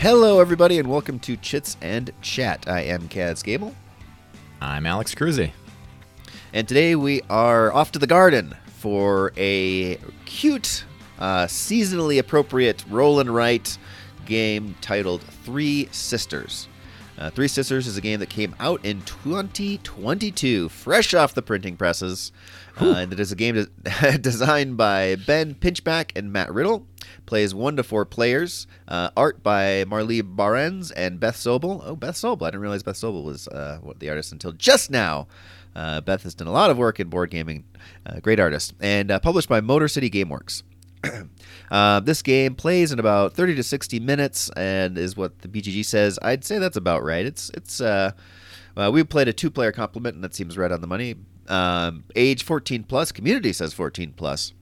Hello, everybody, and welcome to Chits and Chat. I am Kaz Gable, I'm Alex Cruzy. and today we are off to the garden for a cute, uh, seasonally appropriate roll and write game titled Three Sisters. Uh, Three Sisters is a game that came out in 2022, fresh off the printing presses. Uh, and it is a game des- designed by Ben Pinchback and Matt Riddle. Plays one to four players. Uh, art by Marlee Barnes and Beth Sobel. Oh, Beth Sobel. I didn't realize Beth Sobel was uh, the artist until just now. Uh, Beth has done a lot of work in board gaming. Uh, great artist. And uh, published by Motor City Gameworks. Uh, this game plays in about 30 to 60 minutes and is what the BGG says. I'd say that's about right. It's it's uh, uh, we played a two-player complement and that seems right on the money. Um, age 14 plus. Community says 14 plus.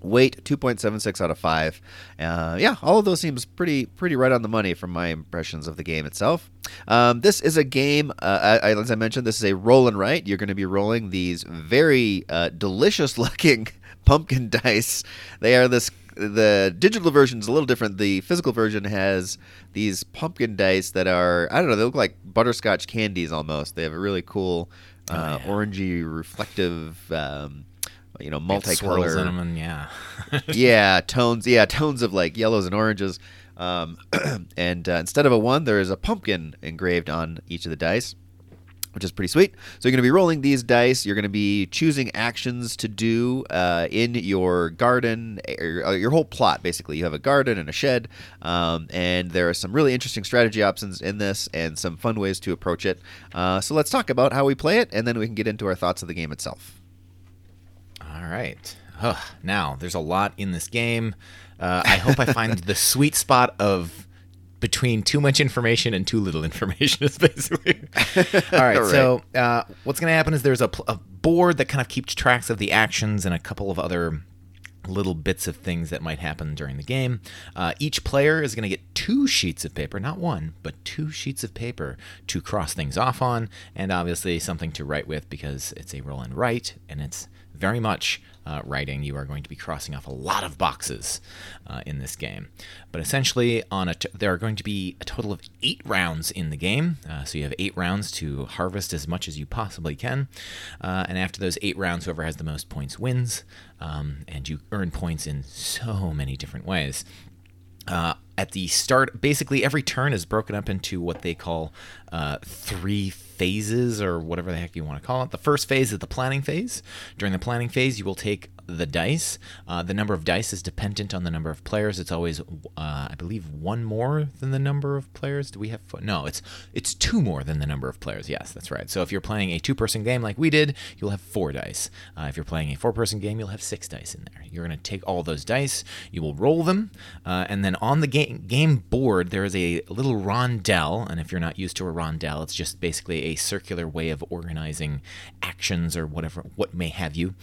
Weight 2.76 out of 5. Uh, yeah, all of those seems pretty pretty right on the money from my impressions of the game itself. Um, this is a game, uh, I, as I mentioned, this is a roll and write. You're going to be rolling these very uh, delicious looking pumpkin dice. They are this. The digital version is a little different. The physical version has these pumpkin dice that are I don't know. They look like butterscotch candies almost. They have a really cool uh, orangey reflective. Um, you know, It swirls multicolor and yeah. yeah, tones. Yeah, tones of like yellows and oranges. Um, and uh, instead of a one, there is a pumpkin engraved on each of the dice, which is pretty sweet. So you're going to be rolling these dice. You're going to be choosing actions to do uh, in your garden, or, uh, your whole plot. Basically, you have a garden and a shed, um, and there are some really interesting strategy options in this, and some fun ways to approach it. Uh, so let's talk about how we play it, and then we can get into our thoughts of the game itself. All right. Ugh, now, there's a lot in this game. Uh, I hope I find the sweet spot of between too much information and too little information is basically. All right. Right. So, uh, what's going to happen is there's a, pl- a board that kind of keeps tracks of the actions and a couple of other little bits of things that might happen during the game. Uh, each player is going to get two sheets of paper, not one, but two sheets of paper to cross things off on, and obviously something to write with because it's a roll and write, and it's very much uh, writing. You are going to be crossing off a lot of boxes uh, in this game. But essentially, on a t- there are going to be a total of eight rounds in the game. Uh, so you have eight rounds to harvest as much as you possibly can. Uh, and after those eight rounds, whoever has the most points wins. Um, and you earn points in so many different ways. Uh, at the start, basically every turn is broken up into what they call uh, three phases or whatever the heck you want to call it. The first phase is the planning phase. During the planning phase, you will take the dice. Uh, the number of dice is dependent on the number of players. It's always, uh, I believe, one more than the number of players. Do we have? fo- No, it's it's two more than the number of players. Yes, that's right. So if you're playing a two-person game like we did, you'll have four dice. Uh, if you're playing a four-person game, you'll have six dice in there. You're going to take all those dice. You will roll them, uh, and then on the game game board there is a little rondel. And if you're not used to a rondel, it's just basically a circular way of organizing actions or whatever, what may have you.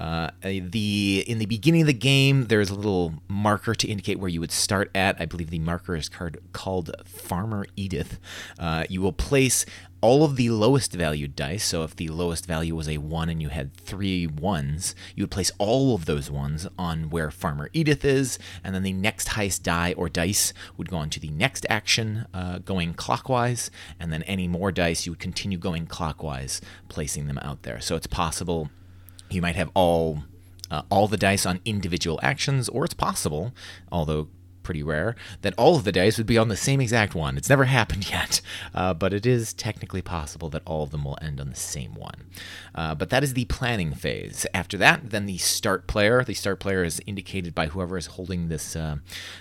Uh, the in the beginning of the game, there's a little marker to indicate where you would start at. I believe the marker is card, called Farmer Edith. Uh, you will place all of the lowest valued dice. So if the lowest value was a one and you had three ones, you would place all of those ones on where Farmer Edith is, and then the next highest die or dice would go on to the next action, uh, going clockwise, and then any more dice you would continue going clockwise, placing them out there. So it's possible you might have all uh, all the dice on individual actions, or it's possible, although pretty rare, that all of the dice would be on the same exact one. It's never happened yet, uh, but it is technically possible that all of them will end on the same one. Uh, but that is the planning phase. After that, then the start player. The start player is indicated by whoever is holding this uh,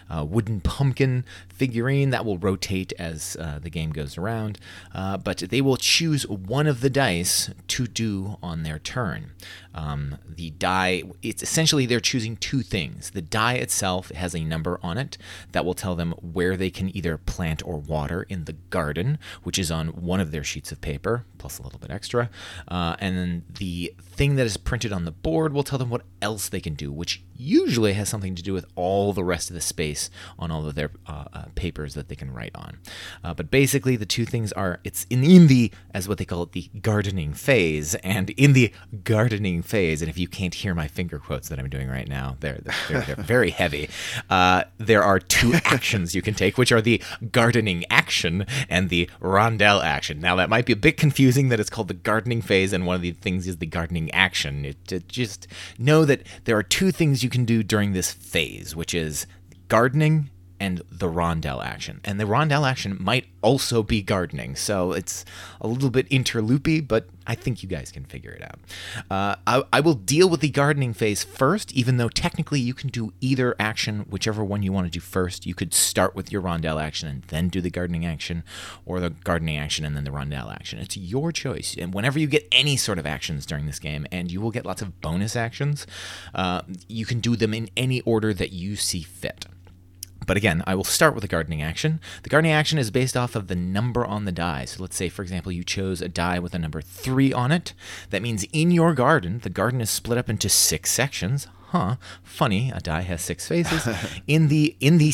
uh, wooden pumpkin figurine that will rotate as uh, the game goes around. Uh, but they will choose one of the dice to do on their turn. Um, the die, it's essentially they're choosing two things. The die itself has a number on it that will tell them where they can either plant or water in the garden, which is on one of their sheets of paper, plus a little bit extra. Uh, and then the thing that is printed on the board will tell them what else they can do, which usually has something to do with all the rest of the space on all of their uh, uh, papers that they can write on. Uh, but basically, the two things are it's in, in the, as what they call it, the gardening phase, and in the gardening phase, and if you can't hear my finger quotes that I'm doing right now, they're, they're, they're very heavy. Uh, there there are two actions you can take, which are the gardening action and the rondel action. Now, that might be a bit confusing that it's called the gardening phase, and one of the things is the gardening action. It, it just know that there are two things you can do during this phase, which is gardening and the rondel action. And the rondel action might also be gardening, so it's a little bit interloopy, but I think you guys can figure it out. Uh, I, I, will deal with the gardening phase first, even though technically you can do either action, whichever one you want to do first. You could start with your rondel action and then do the gardening action, or the gardening action and then the rondel action. It's your choice. And whenever you get any sort of actions during this game, and you will get lots of bonus actions, uh, you can do them in any order that you see fit. But again, I will start with the gardening action. The gardening action is based off of the number on the die. So let's say, for example, you chose a die with a number three on it. That means in your garden, the garden is split up into six sections. Huh? Funny, a die has six faces. in the in the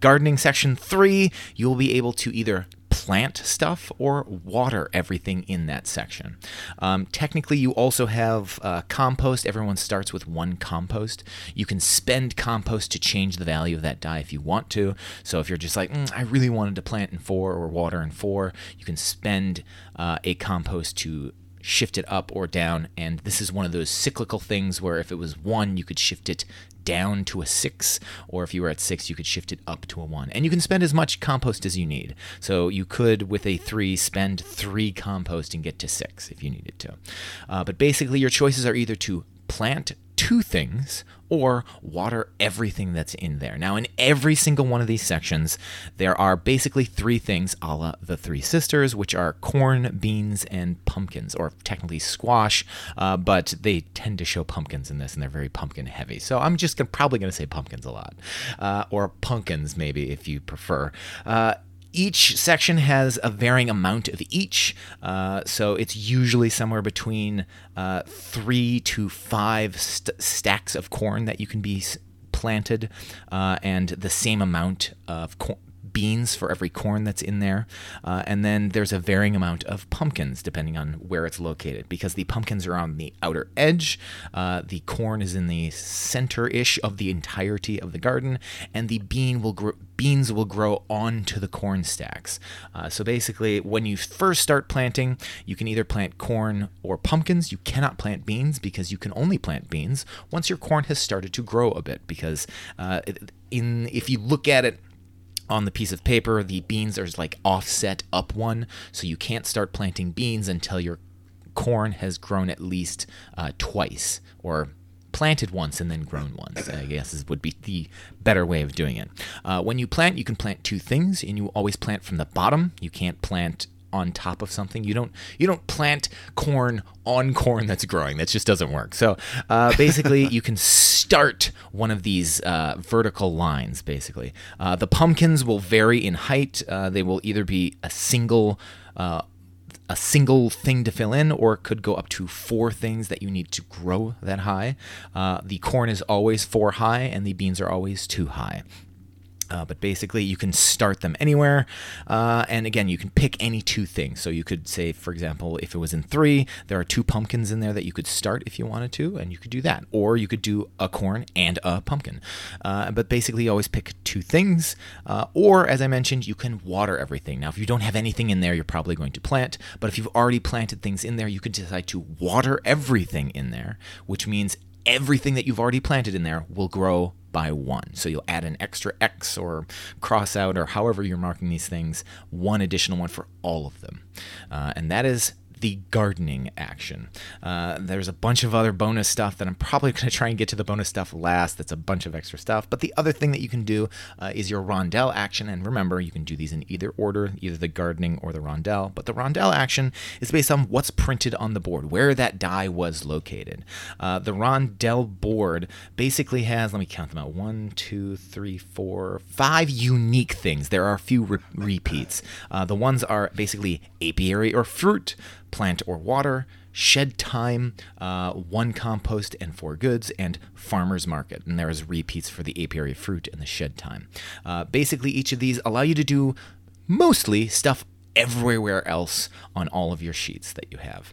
gardening section three, you'll be able to either plant stuff or water everything in that section. Um, technically, you also have uh, compost. Everyone starts with one compost. You can spend compost to change the value of that die if you want to. So if you're just like, mm, I really wanted to plant in four or water in four, you can spend uh, a compost to shift it up or down. And this is one of those cyclical things where if it was one, you could shift it down to a six, or if you were at six, you could shift it up to a one. And you can spend as much compost as you need. So you could, with a three, spend three compost and get to six if you needed to. Uh, but basically, your choices are either to plant two things or water everything that's in there. Now, in every single one of these sections, there are basically three things a la the Three Sisters, which are corn, beans, and pumpkins, or technically squash, uh, but they tend to show pumpkins in this, and they're very pumpkin heavy. So I'm just gonna, probably going to say pumpkins a lot, uh, or pumpkins maybe if you prefer. Uh, each section has a varying amount of each, uh, so it's usually somewhere between uh, three to five st- stacks of corn that you can be planted, uh, and the same amount of corn beans for every corn that's in there. Uh, and then there's a varying amount of pumpkins depending on where it's located because the pumpkins are on the outer edge, uh, the corn is in the center ish of the entirety of the garden, and the bean will grow. Beans will grow onto the corn stacks. Uh, so basically, when you first start planting, you can either plant corn or pumpkins. You cannot plant beans because you can only plant beans once your corn has started to grow a bit. Because uh, in if you look at it on the piece of paper, the beans are like offset up one, so you can't start planting beans until your corn has grown at least uh, twice or planted once and then grown once. I guess this would be the better way of doing it. Uh, when you plant, you can plant two things, and you always plant from the bottom. You can't plant on top of something. You don't you don't plant corn on corn that's growing. That just doesn't work. So uh, basically, you can start one of these uh, vertical lines. Basically, uh, the pumpkins will vary in height. Uh, they will either be a single uh, a single thing to fill in, or could go up to four things that you need to grow that high. Uh, the corn is always four high, and the beans are always two high. Uh, but basically, you can start them anywhere. Uh, and again, you can pick any two things. So you could say, for example, if it was in three, there are two pumpkins in there that you could start if you wanted to, and you could do that. Or you could do a corn and a pumpkin. Uh, but basically, you always pick two things. Uh, or, as I mentioned, you can water everything. Now, if you don't have anything in there, you're probably going to plant. But if you've already planted things in there, you could decide to water everything in there, which means everything that you've already planted in there will grow by one. So you'll add an extra X or cross out or however you're marking these things, one additional one for all of them. Uh, and that is the gardening action. Uh, there's a bunch of other bonus stuff that I'm probably going to try and get to the bonus stuff last. That's a bunch of extra stuff. But the other thing that you can do uh, is your rondel action. And remember, you can do these in either order, either the gardening or the rondel. But the rondel action is based on what's printed on the board, where that die was located. Uh, the rondel board basically has, let me count them out one, two, three, four, five unique things. There are a few re- repeats. Uh, the ones are basically apiary or fruit plant or water, shed time, uh, one compost and four goods, and farmer's market. And there is repeats for the apiary fruit and the shed time. Uh, basically, each of these allow you to do mostly stuff everywhere else on all of your sheets that you have.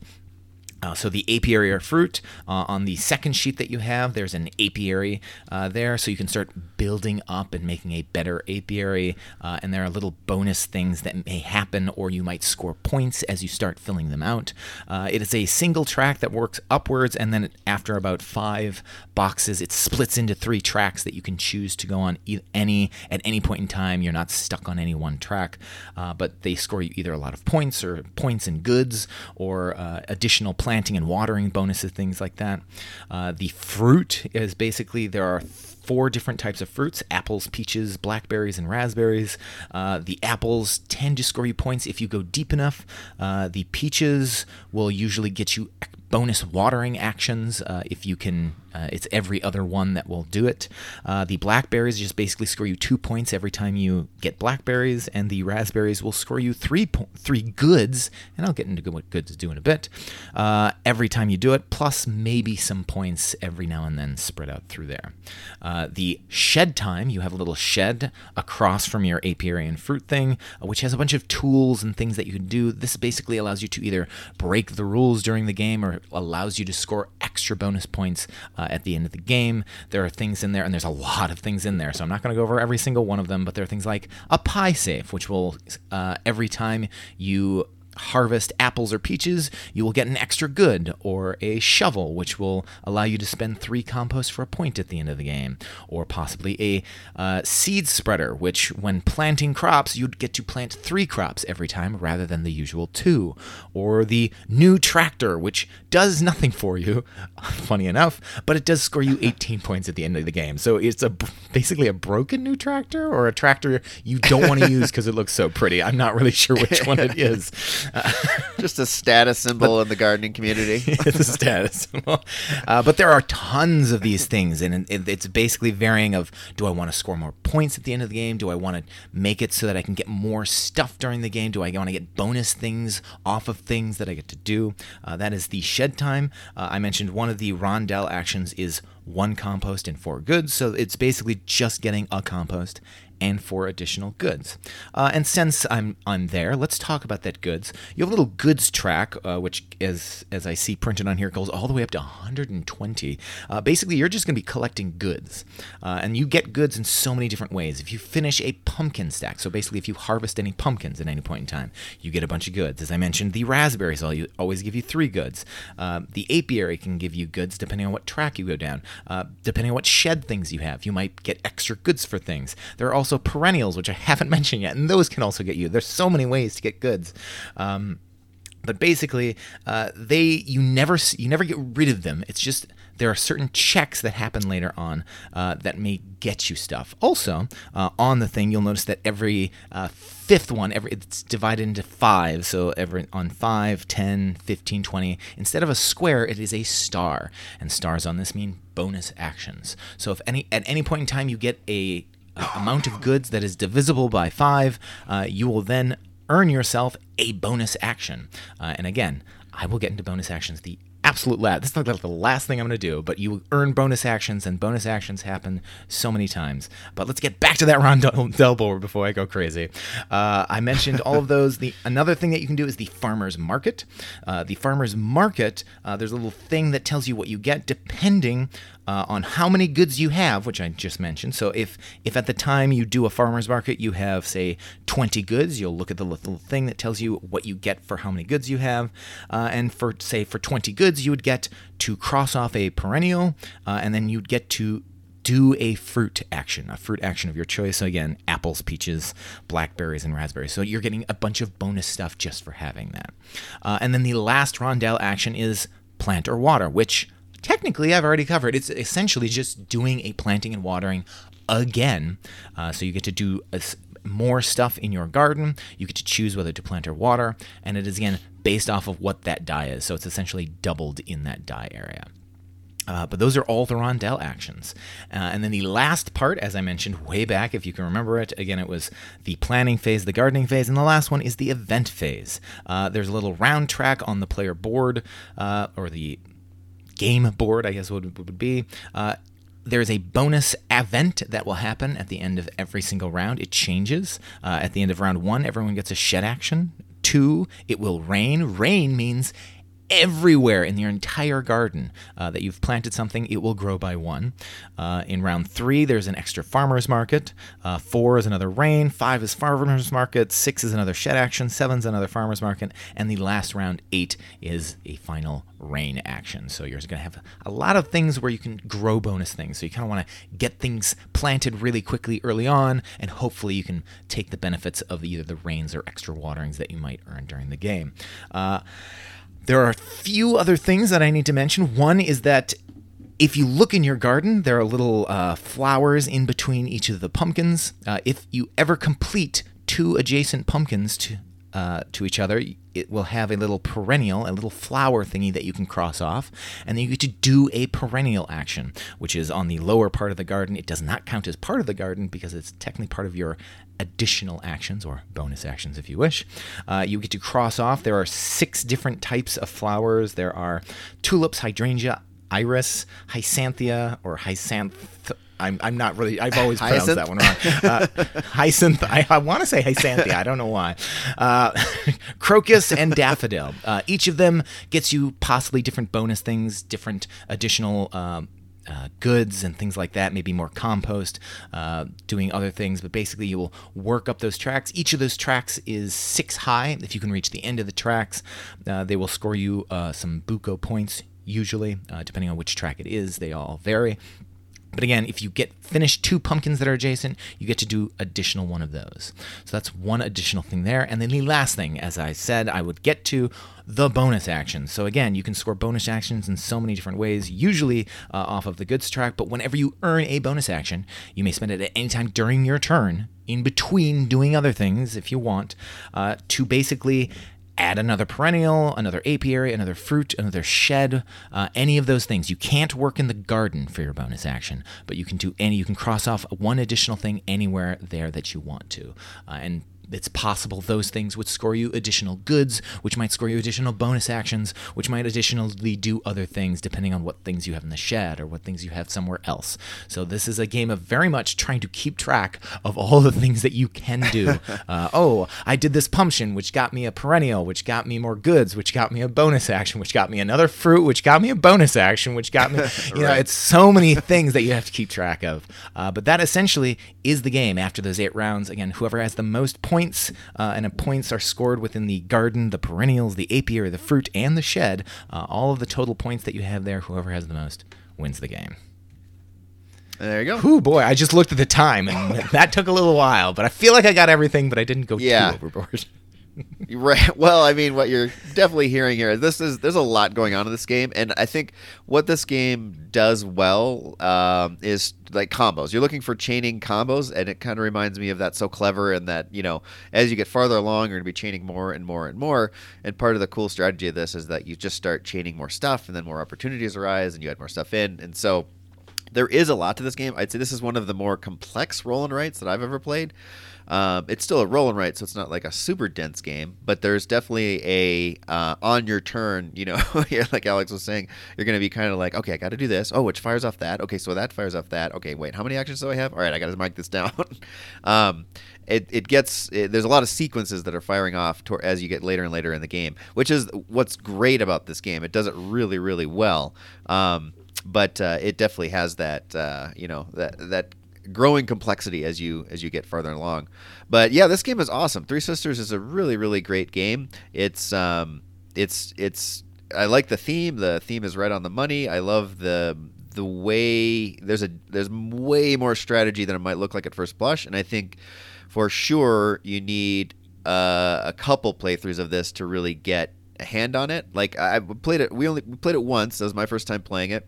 Uh, so the apiary or fruit uh, on the second sheet that you have, there's an apiary uh, there, so you can start building up and making a better apiary. Uh, and there are little bonus things that may happen, or you might score points as you start filling them out. Uh, it is a single track that works upwards, and then after about five boxes, it splits into three tracks that you can choose to go on any at any point in time. You're not stuck on any one track, uh, but they score you either a lot of points or points and goods or additional planting and watering bonuses, things like that. Uh, the fruit is basically there are four different types of fruits apples, peaches, blackberries, and raspberries. Uh, the apples tend to score you points if you go deep enough. Uh, the peaches will usually get you bonus watering actions uh, if you can uh, it's every other one that will do it. Uh, the blackberries just basically score you two points every time you get blackberries, and the raspberries will score you three po- three goods, and I'll get into what goods do in a bit. Uh, every time you do it, plus maybe some points every now and then spread out through there. Uh, the shed time, you have a little shed across from your apiary and fruit thing, uh, which has a bunch of tools and things that you can do. This basically allows you to either break the rules during the game or allows you to score extra bonus points uh, at the end of the game. There are things in there, and there's a lot of things in there, so I'm not going to go over every single one of them, but there are things like a pie safe, which will, uh, every time you harvest apples or peaches, you will get an extra good, or a shovel, which will allow you to spend three compost for a point at the end of the game, or possibly a uh, seed spreader, which, when planting crops, you'd get to plant three crops every time rather than the usual two, or the new tractor, which does nothing for you, funny enough, but it does score you 18 points at the end of the game. So it's a basically a broken new tractor, or a tractor you don't want to use because it looks so pretty. I'm not really sure which one it is. Just a status symbol in the gardening community. it's a status symbol. Uh, but there are tons of these things, and it's basically varying of do I want to score more points at the end of the game? Do I want to make it so that I can get more stuff during the game? Do I want to get bonus things off of things that I get to do? Uh, that is the shed time. Uh, I mentioned one of the rondel actions is one compost and four goods, so it's basically just getting a compost and for additional goods. Uh, and since I'm I'm there, let's talk about that goods. You have a little goods track, uh, which as as I see printed on here goes all the way up to 120. Uh, basically, you're just going to be collecting goods, uh, and you get goods in so many different ways. If you finish a pumpkin stack, so basically if you harvest any pumpkins at any point in time, you get a bunch of goods. As I mentioned, the raspberries always give you three goods. Uh, the apiary can give you goods depending on what track you go down. Uh, depending on what shed things you have, you might get extra goods for things. There are also also perennials, which I haven't mentioned yet, and those can also get you. There's so many ways to get goods. Um, but basically, uh, they you never you never get rid of them. It's just there are certain checks that happen later on uh, that may get you stuff. Also, uh, on the thing, you'll notice that every uh, fifth one, every it's divided into five. So every on 5, 10, 15, 20, instead of a square, it is a star. And stars on this mean bonus actions. So if any at any point in time you get a amount of goods that is divisible by 5, uh, you will then earn yourself a bonus action. Uh, and again, I will get into bonus actions the absolute last. This is like the last thing I'm going to do, but you earn bonus actions, and bonus actions happen so many times. But let's get back to that rondel board before I go crazy. Uh, I mentioned all of those. The another thing that you can do is the farmers market. Uh, the farmers market. Uh, there's a little thing that tells you what you get depending uh, on how many goods you have, which I just mentioned. So if if at the time you do a farmers market, you have say 20 goods, you'll look at the little thing that tells you what you get for how many goods you have. Uh, and for say for 20 goods, you would get to cross off a perennial, uh, and then you'd get to do a fruit action, a fruit action of your choice. So again, apples, peaches, blackberries, and raspberries. So you're getting a bunch of bonus stuff just for having that. Uh, and then the last rondel action is plant or water, which technically I've already covered. It's essentially just doing a planting and watering again. Uh, so you get to do a, more stuff in your garden. You get to choose whether to plant or water, and it is again based off of what that die is. So it's essentially doubled in that die area. Uh, but those are all the rondel actions. Uh, and then the last part, as I mentioned way back, if you can remember it, again, it was the planning phase, the gardening phase, and the last one is the event phase. Uh, there's a little round track on the player board, uh, or the game board, I guess would would be. Uh, there's a bonus event that will happen at the end of every single round. It changes. Uh, at the end of round one, everyone gets a shed action. Two, it will rain. Rain means everywhere in your entire garden uh, that you've planted something, it will grow by one. Uh, in round three, there's an extra farmer's market. Uh, four is another rain. Five is farmer's market. Six is another shed action. Seven is another farmer's market. And the last round, eight, is a final rain action. So you're going to have a lot of things where you can grow bonus things. So you kind of want to get things planted really quickly early on, and hopefully you can take the benefits of either the rains or extra waterings that you might earn during the game. There are a few other things that I need to mention. One is that if you look in your garden, there are little uh, flowers in between each of the pumpkins. Uh, if you ever complete two adjacent pumpkins to uh, to each other, it will have a little perennial, a little flower thingy that you can cross off, and then you get to do a perennial action, which is on the lower part of the garden. It does not count as part of the garden because it's technically part of your additional actions or bonus actions, if you wish. Uh, you get to cross off. There are six different types of flowers. There are tulips, hydrangea, iris, hyacinthia, or hyacinth I'm, I'm not really. I've always pronounced that one wrong. Uh, hyacinth. I, I want to say hyacinthia. I don't know why. Uh, crocus and daffodil. Uh, each of them gets you possibly different bonus things, different additional. Um, uh, goods and things like that, maybe more compost, uh, doing other things, but basically you will work up those tracks. Each of those tracks is six high. If you can reach the end of the tracks, uh, they will score you uh, some Buko points, usually, uh, depending on which track it is. They all vary. But again, if you get finish two pumpkins that are adjacent, you get to do additional one of those. So that's one additional thing there. And then the last thing, as I said, I would get to the bonus actions. So again, you can score bonus actions in so many different ways, usually uh, off of the goods track. But whenever you earn a bonus action, you may spend it at any time during your turn, in between doing other things if you want, uh, to basically add another perennial, another apiary, another fruit, another shed, uh, any of those things. You can't work in the garden for your bonus action, but you can do any. You can cross off one additional thing anywhere there that you want to, uh, and it's possible those things would score you additional goods, which might score you additional bonus actions, which might additionally do other things depending on what things you have in the shed or what things you have somewhere else. So this is a game of very much trying to keep track of all the things that you can do. uh, oh, I did this pumpkin, which got me a perennial, which got me more goods, which got me a bonus action, which got me another fruit, which got me a bonus action, which got me, you know, it's so many things that you have to keep track of. Uh, but that essentially is the game after those eight rounds. Again, whoever has the most points points, uh, and points are scored within the garden, the perennials, the apiary, the fruit, and the shed. Uh, all of the total points that you have there, whoever has the most wins the game. There you go. Whew, boy, I just looked at the time, and that took a little while, but I feel like I got everything, but I didn't go yeah. too overboard. right. Well, I mean, what you're definitely hearing here, this is there's a lot going on in this game, and I think what this game does well um, is like combos. You're looking for chaining combos, and it kind of reminds me of that so clever, and that you know, as you get farther along, you're gonna be chaining more and more and more. And part of the cool strategy of this is that you just start chaining more stuff, and then more opportunities arise, and you add more stuff in, and so there is a lot to this game. I'd say this is one of the more complex roll and writes that I've ever played. Um, it's still a roll and write, so it's not like a super dense game, but there's definitely a uh, on your turn. You know, like Alex was saying, you're going to be kind of like, okay, I got to do this. Oh, which fires off that? Okay, so that fires off that. Okay, wait, how many actions do I have? All right, I got to mark this down. um, it, it gets it, there's a lot of sequences that are firing off to, as you get later and later in the game, which is what's great about this game. It does it really, really well. Um, but uh, it definitely has that uh, you know that that growing complexity as you as you get farther along. But yeah, this game is awesome. Three Sisters is a really really great game. It's um it's it's I like the theme. The theme is right on the money. I love the the way there's a there's way more strategy than it might look like at first blush, and I think for sure you need uh, a couple playthroughs of this to really get a hand on it. Like I played it, we only we played it once. That was my first time playing it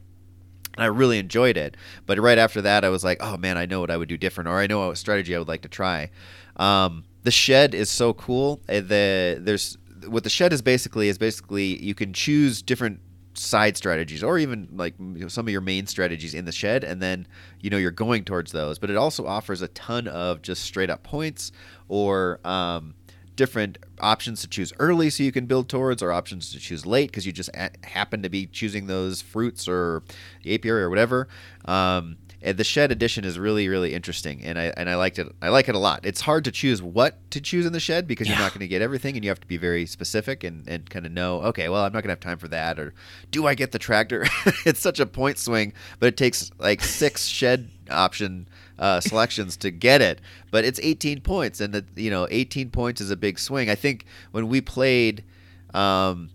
and I really enjoyed it. But right after that, I was like, oh man, I know what I would do different, or I know what strategy I would like to try. Um, the shed is so cool. Uh, the there's what the shed is basically is basically you can choose different side strategies or even like some of your main strategies in the shed and then you know you're going towards those but it also offers a ton of just straight up points or um, different options to choose early so you can build towards, or options to choose late because you just a- happen to be choosing those fruits or the apiary or whatever. Um, and the shed edition is really really interesting, and I and I liked it. I like it a lot. It's hard to choose what to choose in the shed because you're not going to get everything, and you have to be very specific and, and kind of know. Okay, well, I'm not going to have time for that, or do I get the tractor? it's such a point swing, but it takes like six shed option uh, selections to get it. But it's 18 points, and the, you know 18 points is a big swing. I think when we played. Um,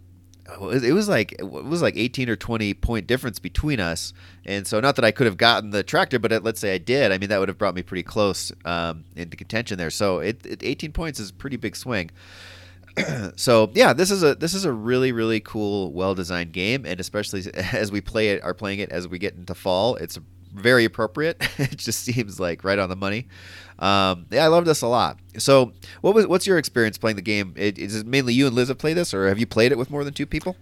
it was- like it was like 18 or 20 point difference between us and so not that i could have gotten the tractor but let's say i did i mean that would have brought me pretty close um, into contention there so it, it 18 points is a pretty big swing so yeah this is a this is a really really cool well designed game and especially as we play it are playing it as we get into fall it's very appropriate it just seems like right on the money um, yeah i love this a lot so what was what's your experience playing the game it, is it mainly you and liz have played this or have you played it with more than two people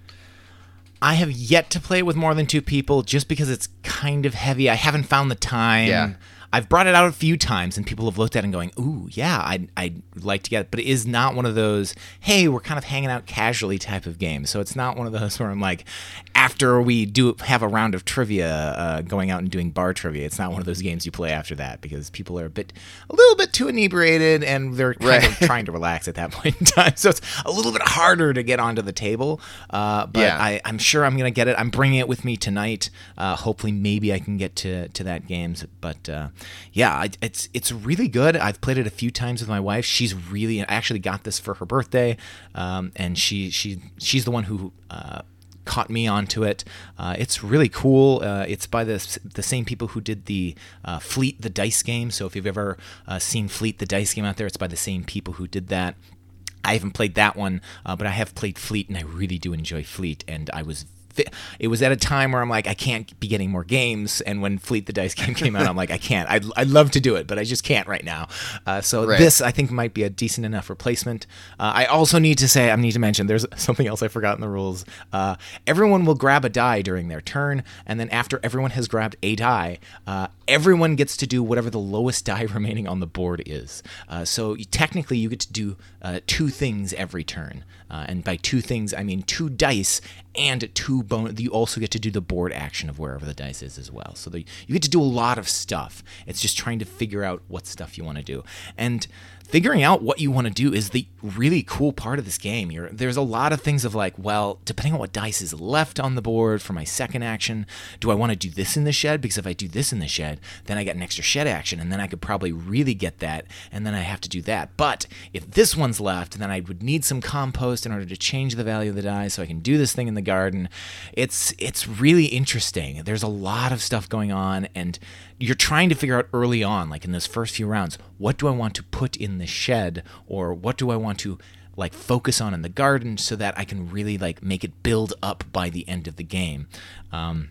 I have yet to play it with more than two people just because it's kind of heavy. I haven't found the time. Yeah. I've brought it out a few times and people have looked at it and going, ooh, yeah, I'd, I'd like to get it. But it is not one of those, hey, we're kind of hanging out casually type of games. So it's not one of those where I'm like, after we do have a round of trivia, uh, going out and doing bar trivia, it's not one of those games you play after that because people are a bit, a little bit too inebriated and they're kind Right. of trying to relax at that point in time. So it's a little bit harder to get onto the table. Uh, but Yeah. I, I'm sure I'm gonna get it. I'm bringing it with me tonight. Uh, hopefully, maybe I can get to, to that games. But uh, yeah, it's it's really good. I've played it a few times with my wife. She's really I actually got this for her birthday, um, and she she she's the one who. Uh, caught me onto it. Uh, it's really cool. Uh, it's by the the same people who did the uh, Fleet the Dice game. So if you've ever uh, seen Fleet the Dice game out there, it's by the same people who did that. I haven't played that one, uh, but I have played Fleet, and I really do enjoy Fleet. And I was, it was at a time where I'm like, I can't be getting more games. And when Fleet the Dice game came out, I'm like, I can't. I'd, I'd love to do it, but I just can't right now. Uh, so Right. this, I think, might be a decent enough replacement. Uh, I also need to say, I need to mention, there's something else I forgot in the rules. Uh, everyone will grab a die during their turn, and then after everyone has grabbed a die, uh, everyone gets to do whatever the lowest die remaining on the board is. Uh, so you, technically, you get to do uh, two things every turn. Uh, and by two things, I mean two dice and two bone. You also get to do the board action of wherever the dice is as well. So the, you get to do a lot of stuff. It's just trying to figure out what stuff you want to do. And figuring out what you want to do is the really cool part of this game. You're, there's a lot of things of like, well, depending on what dice is left on the board for my second action, do I want to do this in the shed? Because if I do this in the shed, then I get an extra shed action, and then I could probably really get that, and then I have to do that. But if this one's left, then I would need some compost in order to change the value of the die so I can do this thing in the garden. It's it's really interesting. There's a lot of stuff going on, and you're trying to figure out early on, like in those first few rounds, what do I want to put in the shed, or what do I want to like focus on in the garden so that I can really like make it build up by the end of the game. Um,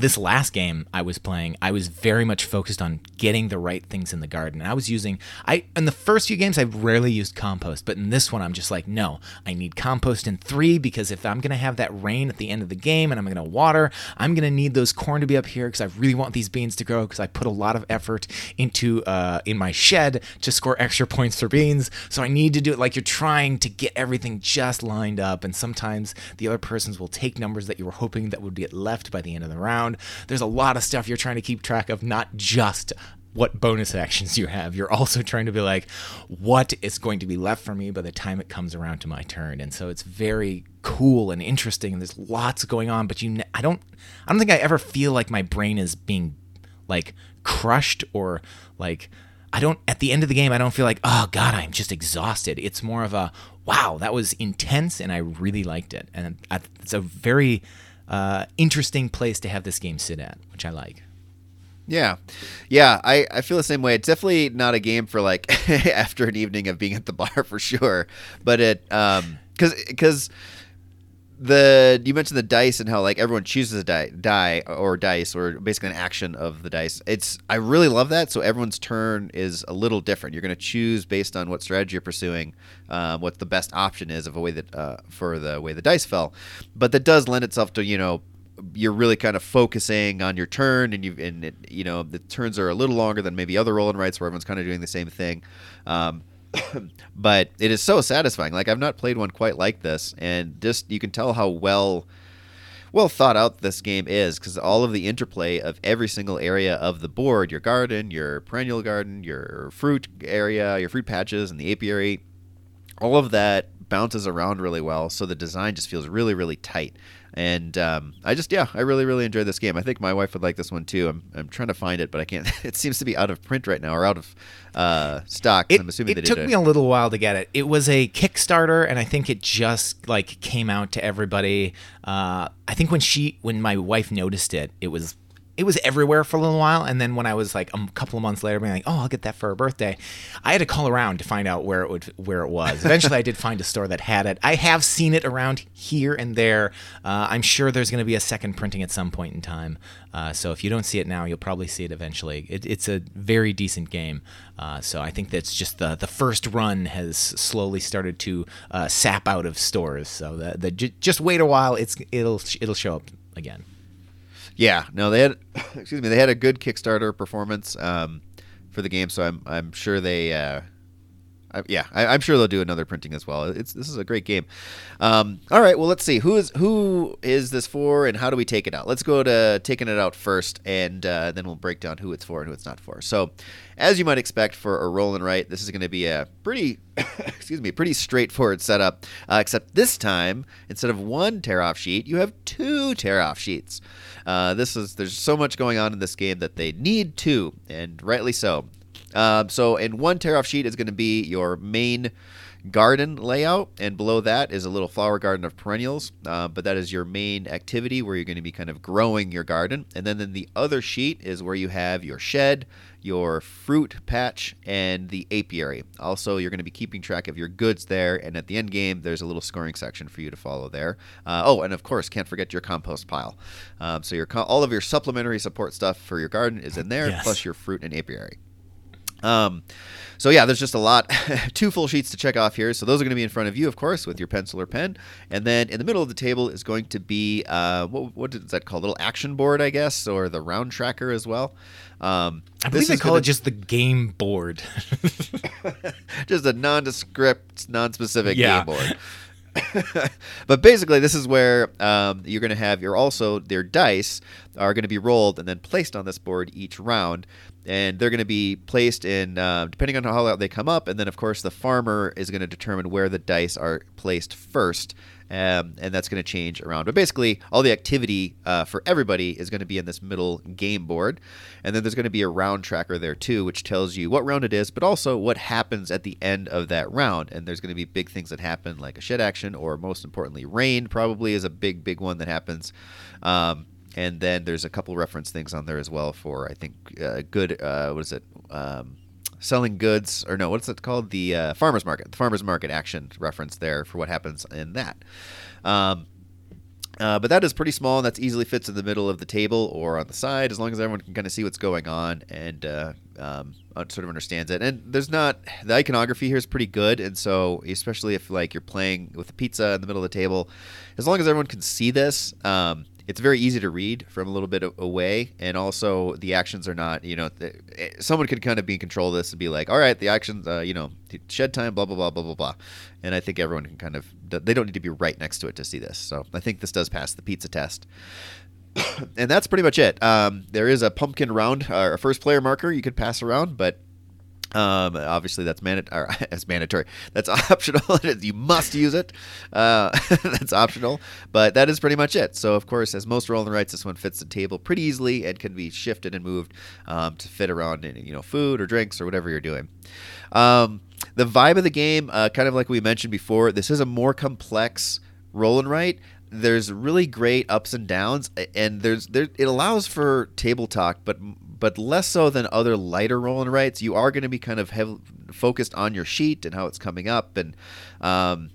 this last game I was playing, I was very much focused on getting the right things in the garden. I was using I in the first few games I've rarely used compost, but in this one I'm just like, no, I need compost in 3 because if I'm going to have that rain at the end of the game and I'm going to water, I'm going to need those corn to be up here because I really want these beans to grow because I put a lot of effort into uh in my shed to score extra points for beans. So I need to do it like you're trying to get everything just lined up and sometimes the other persons will take numbers that you were hoping that would get left by the end of the round. There's a lot of stuff you're trying to keep track of, not just what bonus actions you have. You're also trying to be like, what is going to be left for me by the time it comes around to my turn. And so it's very cool and interesting. And there's lots going on, but you, ne- I don't, I don't think I ever feel like my brain is being like crushed or like I don't at the end of the game I don't feel like oh god I'm just exhausted. It's more of a wow that was intense and I really liked it and it's a very uh, interesting place to have this game sit at, which I like. Yeah, yeah, I, I feel the same way. It's definitely not a game for like after an evening of being at the bar for sure. But it um because because the you mentioned the dice and how like everyone chooses a die, die or dice or basically an action of the dice. It's I really love that. So everyone's turn is a little different. You're going to choose based on what strategy you're pursuing, um, what the best option is of a way that uh, for the way the dice fell. But that does lend itself to you know you're really kind of focusing on your turn, and you and it, you know the turns are a little longer than maybe other roll and writes where everyone's kind of doing the same thing. Um, but it is so satisfying. Like I've not played one quite like this, and just you can tell how well well thought out this game is because all of the interplay of every single area of the board your garden your perennial garden your fruit area your fruit patches and the apiary all of that bounces around really well so the design just feels really really tight and um, I just yeah I really really enjoyed this game. I think my wife would like this one too. I'm, I'm trying to find it, but I can't. It seems to be out of print right now or out of uh, stock. It, I'm assuming it took me a little while to get it. It was a Kickstarter, and I think it just like came out to everybody. Uh, I think when she when my wife noticed it, it was it was everywhere for a little while. And then when I was like a couple of months later, being like, oh, I'll get that for her birthday, I had to call around to find out where it would where it was. Eventually, I did find a store that had it. I have seen it around here and there. Uh, I'm sure there's going to be a second printing at some point in time. Uh, so if you don't see it now, you'll probably see it eventually. It, it's a very decent game. Uh, so I think that's just the the first run has slowly started to uh, sap out of stores. So the, the just wait a while. It's it'll it'll show up again. Yeah, no, they had excuse me, they had a good Kickstarter performance um, for the game, so I'm I'm sure they. Uh, I, yeah, I, am sure they'll do another printing as well. It's this is a great game. Um, all right, well let's see who is who is this for and how do we take it out. Let's go to taking it out first, and uh, then we'll break down who it's for and who it's not for. So, as you might expect for a roll and write, this is going to be a pretty excuse me, pretty straightforward setup. Uh, except this time, instead of one tear off sheet, you have two tear off sheets. Uh, this is there's so much going on in this game that they need two, and rightly so. Um, so, in one tear off sheet is going to be your main garden layout, and below that is a little flower garden of perennials. Uh, but that is your main activity where you're going to be kind of growing your garden. And then in the other sheet is where you have your shed, your fruit patch, and the apiary. Also, you're going to be keeping track of your goods there. And at the end game, there's a little scoring section for you to follow there. Uh, oh, and of course, can't forget your compost pile. Um, so your all of your supplementary support stuff for your garden is in there, yes. plus your fruit and apiary. Um, so yeah, there's just a lot, two full sheets to check off here. So those are going to be in front of you, of course, with your pencil or pen. And then in the middle of the table is going to be uh, what, what is that called? A little action board, I guess, or the round tracker as well. Um, I believe they call gonna... it just the game board. just a nondescript, non-specific yeah. game board. but basically, this is where um, you're going to have your also their dice are going to be rolled and then placed on this board each round, and they're going to be placed in uh, depending on how they come up, and then of course the farmer is going to determine where the dice are placed first, um, and that's going to change around. But basically, all the activity uh, for everybody is going to be in this middle game board. And then there's going to be a round tracker there too, which tells you what round it is, but also what happens at the end of that round. And there's going to be big things that happen, like a shed action, or most importantly, rain probably is a big, big one that happens. Um, and then there's a couple reference things on there as well for I think uh, good. Uh, what is it? Um, selling goods, or no, what's it called? The uh, farmers market. The farmers market action reference there for what happens in that. Um, uh, but that is pretty small, and that's easily fits in the middle of the table or on the side, as long as everyone can kind of see what's going on and uh, um, sort of understands it. And there's not the iconography here is pretty good, and so especially if like you're playing with a pizza in the middle of the table, as long as everyone can see this, um, it's very easy to read from a little bit away, and also the actions are not. You know, eh, someone could kind of be in control of this and be like, "All right, the actions, uh, you know, shed time, blah blah blah blah blah blah," and I think everyone can kind of they don't need to be right next to it to see this. So I think this does pass the pizza test. and that's pretty much it. Um, there is a pumpkin round, uh, a first player marker you could pass around, but um, obviously, that's mandatory. As mandatory. That's optional. you must use it. Uh, that's optional, but that is pretty much it. So, of course, as most roll and writes, this one fits the table pretty easily and can be shifted and moved um, to fit around, you know, food or drinks or whatever you're doing. Um, the vibe of the game, uh, kind of like we mentioned before, this is a more complex roll and write there's really great ups and downs and there's there it allows for table talk but but less so than other lighter roll and writes. You are going to be kind of focused on your sheet and how it's coming up, and um,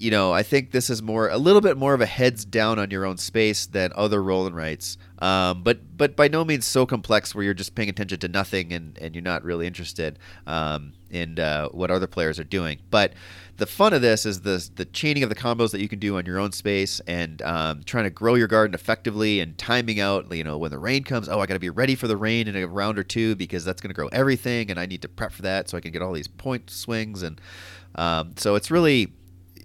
you know, I think this is more a little bit more of a heads down on your own space than other roll and writes. Um, but but by no means so complex where you're just paying attention to nothing and, and you're not really interested um, in uh, what other players are doing. But the fun of this is the the chaining of the combos that you can do on your own space and um, trying to grow your garden effectively and timing out. You know, when the rain comes, oh, I got to be ready for the rain in a round or two because that's going to grow everything, and I need to prep for that so I can get all these point swings and um, so it's really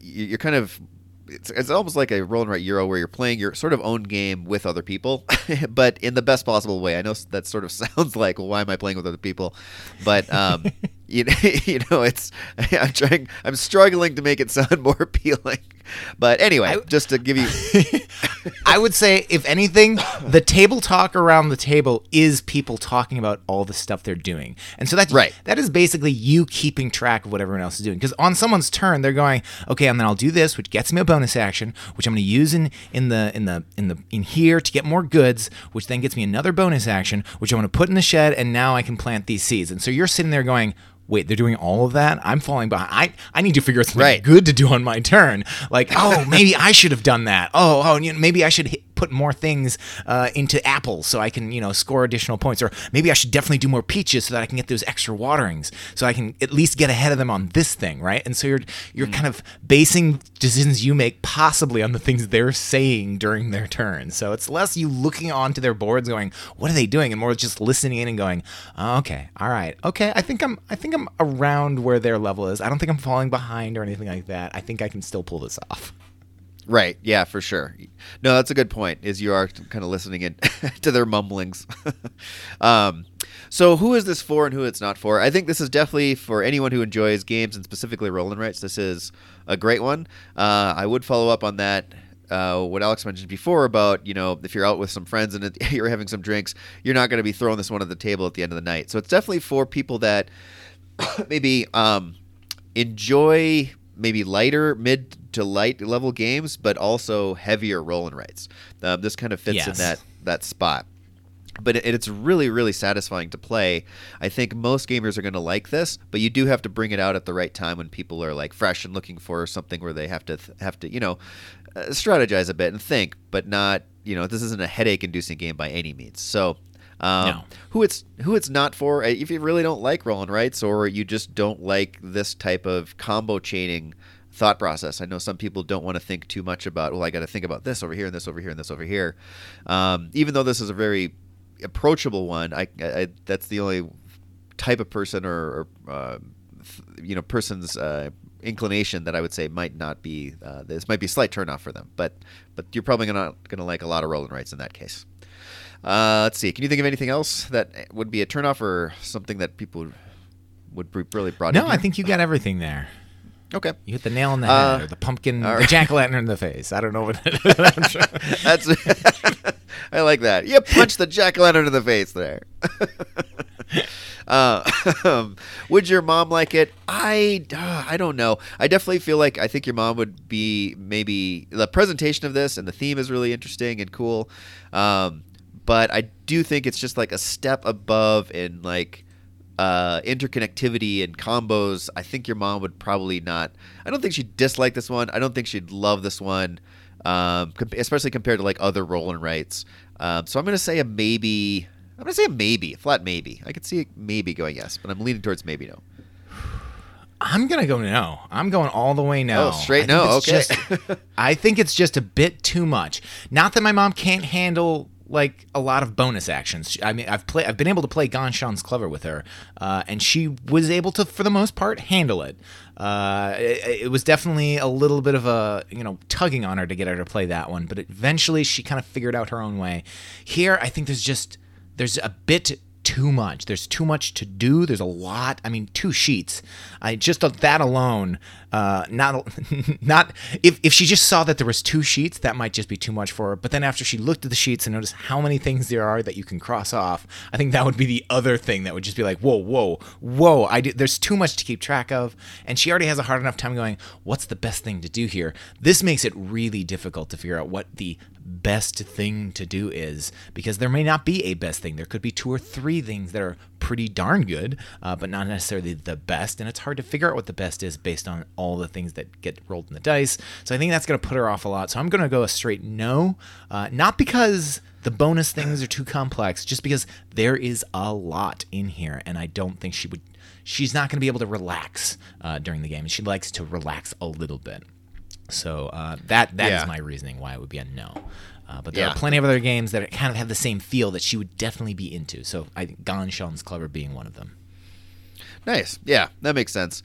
you're kind of it's, it's almost like a roll and write euro where you're playing your sort of own game with other people but in the best possible way. I know that sort of sounds like well why am i playing with other people? But um, you, know, you know it's i'm trying i'm struggling to make it sound more appealing. But anyway I, just to give you I would say, if anything, the table talk around the table is people talking about all the stuff they're doing, and so that's right. That is basically you keeping track of what everyone else is doing. Because on someone's turn, they're going, okay, and then I'll do this, which gets me a bonus action, which I'm going to use in in the in the in the in here to get more goods, which then gets me another bonus action, which I want to put in the shed, and now I can plant these seeds. And so you're sitting there going, wait, they're doing all of that? I'm falling behind. I, I need to figure out something right. good to do on my turn. Like, oh, maybe I should have done that. Oh, oh, maybe I should hit, put more things uh, into apples so I can, you know, score additional points. Or maybe I should definitely do more peaches so that I can get those extra waterings, so I can at least get ahead of them on this thing, right? And so you're you're mm. kind of basing decisions you make possibly on the things they're saying during their turn. So it's less you looking onto their boards going, what are they doing, and more just listening in and going, oh, okay, all right, okay, I think I'm I think I'm around where their level is. I don't think I'm falling behind or anything like that. I think I can still pull this off. Right. Yeah, for sure. No, that's a good point. Is you are kind of listening in to their mumblings. um, so, who is this for and who it's not for? I think this is definitely for anyone who enjoys games and specifically roll and writes. This is a great one. Uh, I would follow up on that. Uh, what Alex mentioned before about you know if you're out with some friends and you're having some drinks, you're not going to be throwing this one at the table at the end of the night. So it's definitely for people that maybe um, enjoy maybe lighter mid to light level games, but also heavier roll and writes. Um, this kind of fits yes. in that that spot. But it, it's really, really satisfying to play. I think most gamers are going to like this, but you do have to bring it out at the right time when people are like fresh and looking for something where they have to have to, you know, uh, strategize a bit and think, but not, you know, this isn't a headache-inducing game by any means. So um, no. Who it's who it's not for? Uh, if you really don't like roll and writes, or you just don't like this type of combo chaining thought process. I know some people don't want to think too much about. Well, I got to think about this over here and this over here and this over here. Um, even though this is a very approachable one, I, I that's the only type of person or, or uh, you know person's uh, inclination that I would say might not be. Uh, this might be a slight turnoff for them, but but you're probably not going to like a lot of roll and writes in that case. Uh, let's see. Can you think of anything else that would be a turnoff or something that people would be really brought no, I think you got everything there. Okay. You hit the nail on the head, uh, or the pumpkin, right. the jack o' lantern in the face. I don't know what. That's. I like that. You punch the jack o' lantern in the face there. uh, um, would your mom like it? I uh, I don't know. I definitely feel like I think your mom would be maybe the presentation of this and the theme is really interesting and cool. Um, but I do think it's just like a step above in like uh, interconnectivity and combos, I think your mom would probably not. I don't think she'd dislike this one. I don't think she'd love this one, um, especially compared to like other roll and writes. Um, so I'm going to say a maybe. I'm going to say a maybe, a flat maybe. I could see it maybe going yes, but I'm leaning towards maybe no. I'm gonna go no. I'm going all the way no. Oh, straight no. Okay. Just, I think it's just a bit too much. Not that my mom can't handle like a lot of bonus actions. I mean, I've played, I've been able to play Ganz Clever with her, uh, and she was able to, for the most part, handle it. Uh, it. it. was definitely a little bit of a you know tugging on her to get her to play that one, but eventually she kind of figured out her own way. Here, I think there's just there's a bit too much. There's too much to do. There's a lot. I mean, two sheets. I just that alone. Uh, not not if if she just saw that there was two sheets, that might just be too much for her. But then after she looked at the sheets and noticed how many things there are that you can cross off, I think that would be the other thing that would just be like, whoa, whoa, whoa. I do, there's too much to keep track of, and she already has a hard enough time going. What's the best thing to do here? This makes it really difficult to figure out what the best thing to do is because there may not be a best thing. There could be two or three things that are pretty darn good, uh, but not necessarily the best. And it's hard to figure out what the best is based on all the things that get rolled in the dice. So I think that's going to put her off a lot. So I'm going to go a straight no, uh, not because the bonus things are too complex, just because there is a lot in here, and I don't think she would. She's not going to be able to relax uh, during the game, she likes to relax a little bit. So uh, that that is Yeah. my reasoning why it would be a no. Uh, but there Yeah. are plenty of other games that kind of have the same feel that she would definitely be into. So I think Ganz Schön Clever being one of them. Nice. Yeah, that makes sense.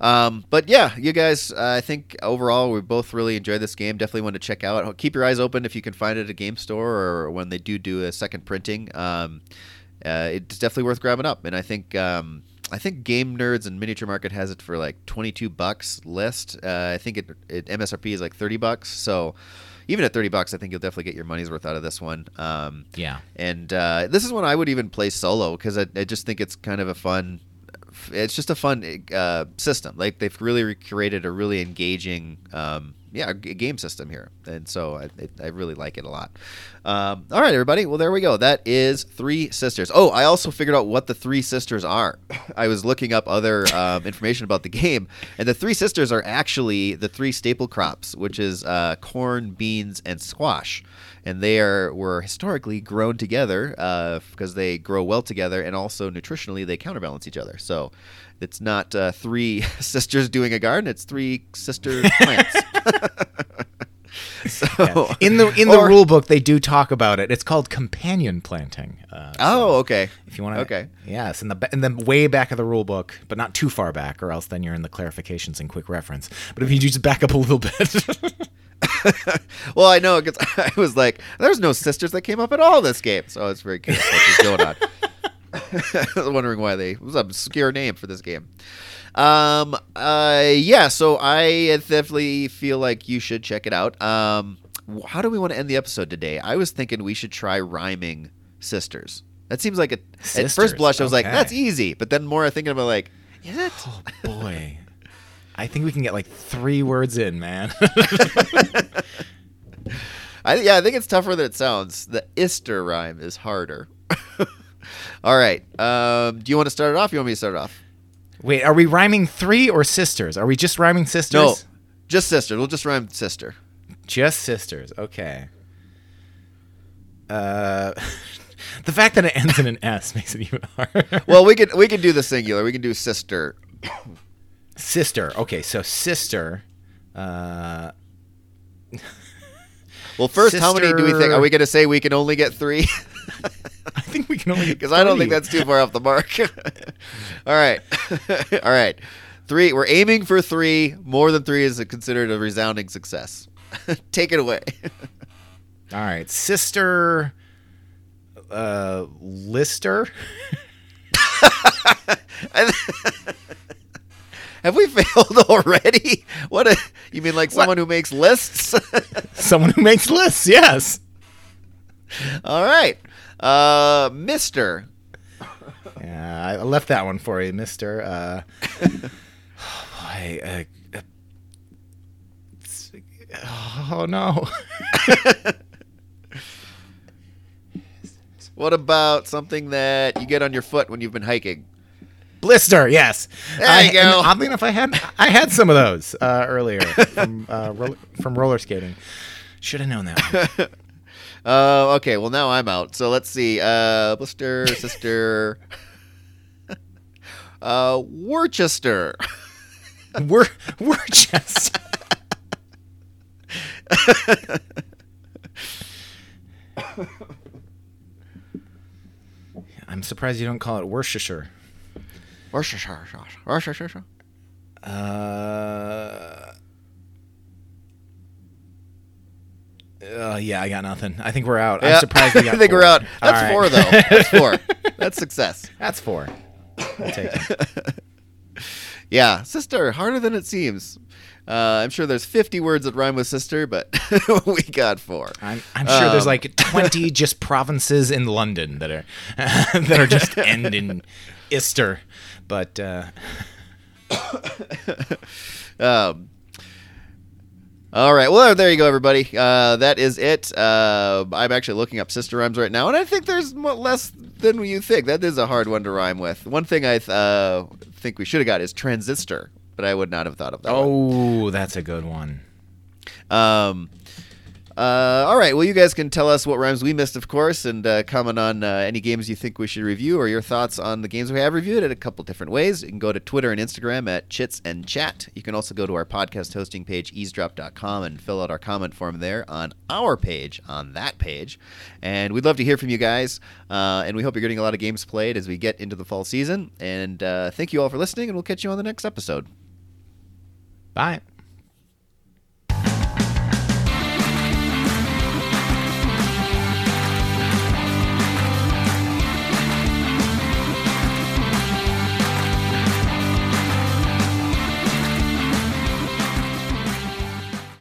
Um, but yeah, you guys, uh, I think overall we both really enjoyed this game. Definitely want to check out. Keep your eyes open if you can find it at a game store or when they do do a second printing. Um, uh, it's definitely worth grabbing up. And I think um, I think Game Nerdz and Miniature Market has it for like twenty two bucks list. Uh, I think it, it MSRP is like thirty bucks. So even at thirty bucks, I think you'll definitely get your money's worth out of this one. Um, Yeah. and uh, this is one I would even play solo because I, I just think it's kind of a fun. It's just a fun uh, system. Like they've really created a really engaging, um, yeah, g- game system here, and so I, I really like it a lot. Um, all right, everybody. Well, there we go. That is Three Sisters. Oh, I also figured out what the Three Sisters are. I was looking up other um, information about the game, and the Three Sisters are actually the three staple crops, which is uh, corn, beans, and squash and they are were historically grown together uh, because they grow well together, and also nutritionally they counterbalance each other. So it's not uh, three sisters doing a garden; it's three sister plants. so In the in the or- rule book, they do talk about it. It's called companion planting. Uh, Oh, okay. if you want to, Okay. yes, in the in the way back of the rule book, but not too far back, or else then you're in the clarifications and quick reference. But if you just back up a little bit, well, I know because I was like, "There's no sisters that came up at all this game," so I was very curious what was going on. I was wondering why they it was an obscure name for this game. Um, uh, yeah, so I definitely feel like you should check it out. Um, how do we want to end the episode today? I was thinking we should try rhyming sisters. That seems like a at first blush I was like, that's easy, but then more I thinking about like, is it? oh boy, I think we can get like three words in, man. I, yeah, I think it's tougher than it sounds. The Ister rhyme is harder. All right. Um, do you want to start it off? You want me to start it off? Wait, are we rhyming three or sisters? Are we just rhyming sisters? No, just sisters. We'll just rhyme sister. Just sisters. Okay. Uh, the fact that it ends in an S makes it even harder. Well, we could we could do the singular. We can do sister. sister. Okay, so sister. Uh, Well, first, how many do we think? Are we going to say we can only get three? I think we can only Because I don't think that's too far off the mark. All right, all right. Three. We're aiming for three. More than three is considered a resounding success. Take it away. All right, sister. Uh, Lister. Have we failed already? What? A, you mean like someone who makes lists? Someone who makes lists. Yes. All right, uh, Mister. Yeah, I left that one for you, Mister. Uh, boy, uh, uh, oh no. What about something that you get on your foot when you've been hiking? Blister, yes. There I, you go. Oddly enough, I had I had some of those uh, earlier from uh, roller, from roller skating. Should have known that. Uh, okay, well now I'm out. So let's see. Uh, blister, sister. uh, Worcester. We're just I'm surprised you don't call it Worcestershire. Worcestershire. Worcestershire. Uh, uh, yeah, I got nothing. I think we're out. I'm surprised we got I think we're out. That's right. four though. That's four. That's success. That's four. I'll take it. Yeah, sister, harder than it seems. Uh, I'm sure there's 50 words that rhyme with sister, but we got four. I'm, I'm sure there's Um, like 20 just provinces in London that are that are just end in Ister, but uh, Um, all right. Well, there you go, everybody. Uh, that is it. Uh, I'm actually looking up sister rhymes right now, and I think there's less than you think. That is a hard one to rhyme with. One thing I th- uh, think we should have got is transistor, but I would not have thought of that. one. Oh, that's a good one. Um, uh, all right. Well, you guys can tell us what rhymes we missed, of course, and uh, comment on uh, any games you think we should review or your thoughts on the games we have reviewed in a couple different ways. You can go to Twitter and Instagram at Chits and Chat. You can also go to our podcast hosting page, eavesdrop.com, and fill out our comment form there on our page, on that page. And we'd love to hear from you guys. Uh, and we hope you're getting a lot of games played as we get into the fall season. And uh, thank you all for listening, and we'll catch you on the next episode. Bye.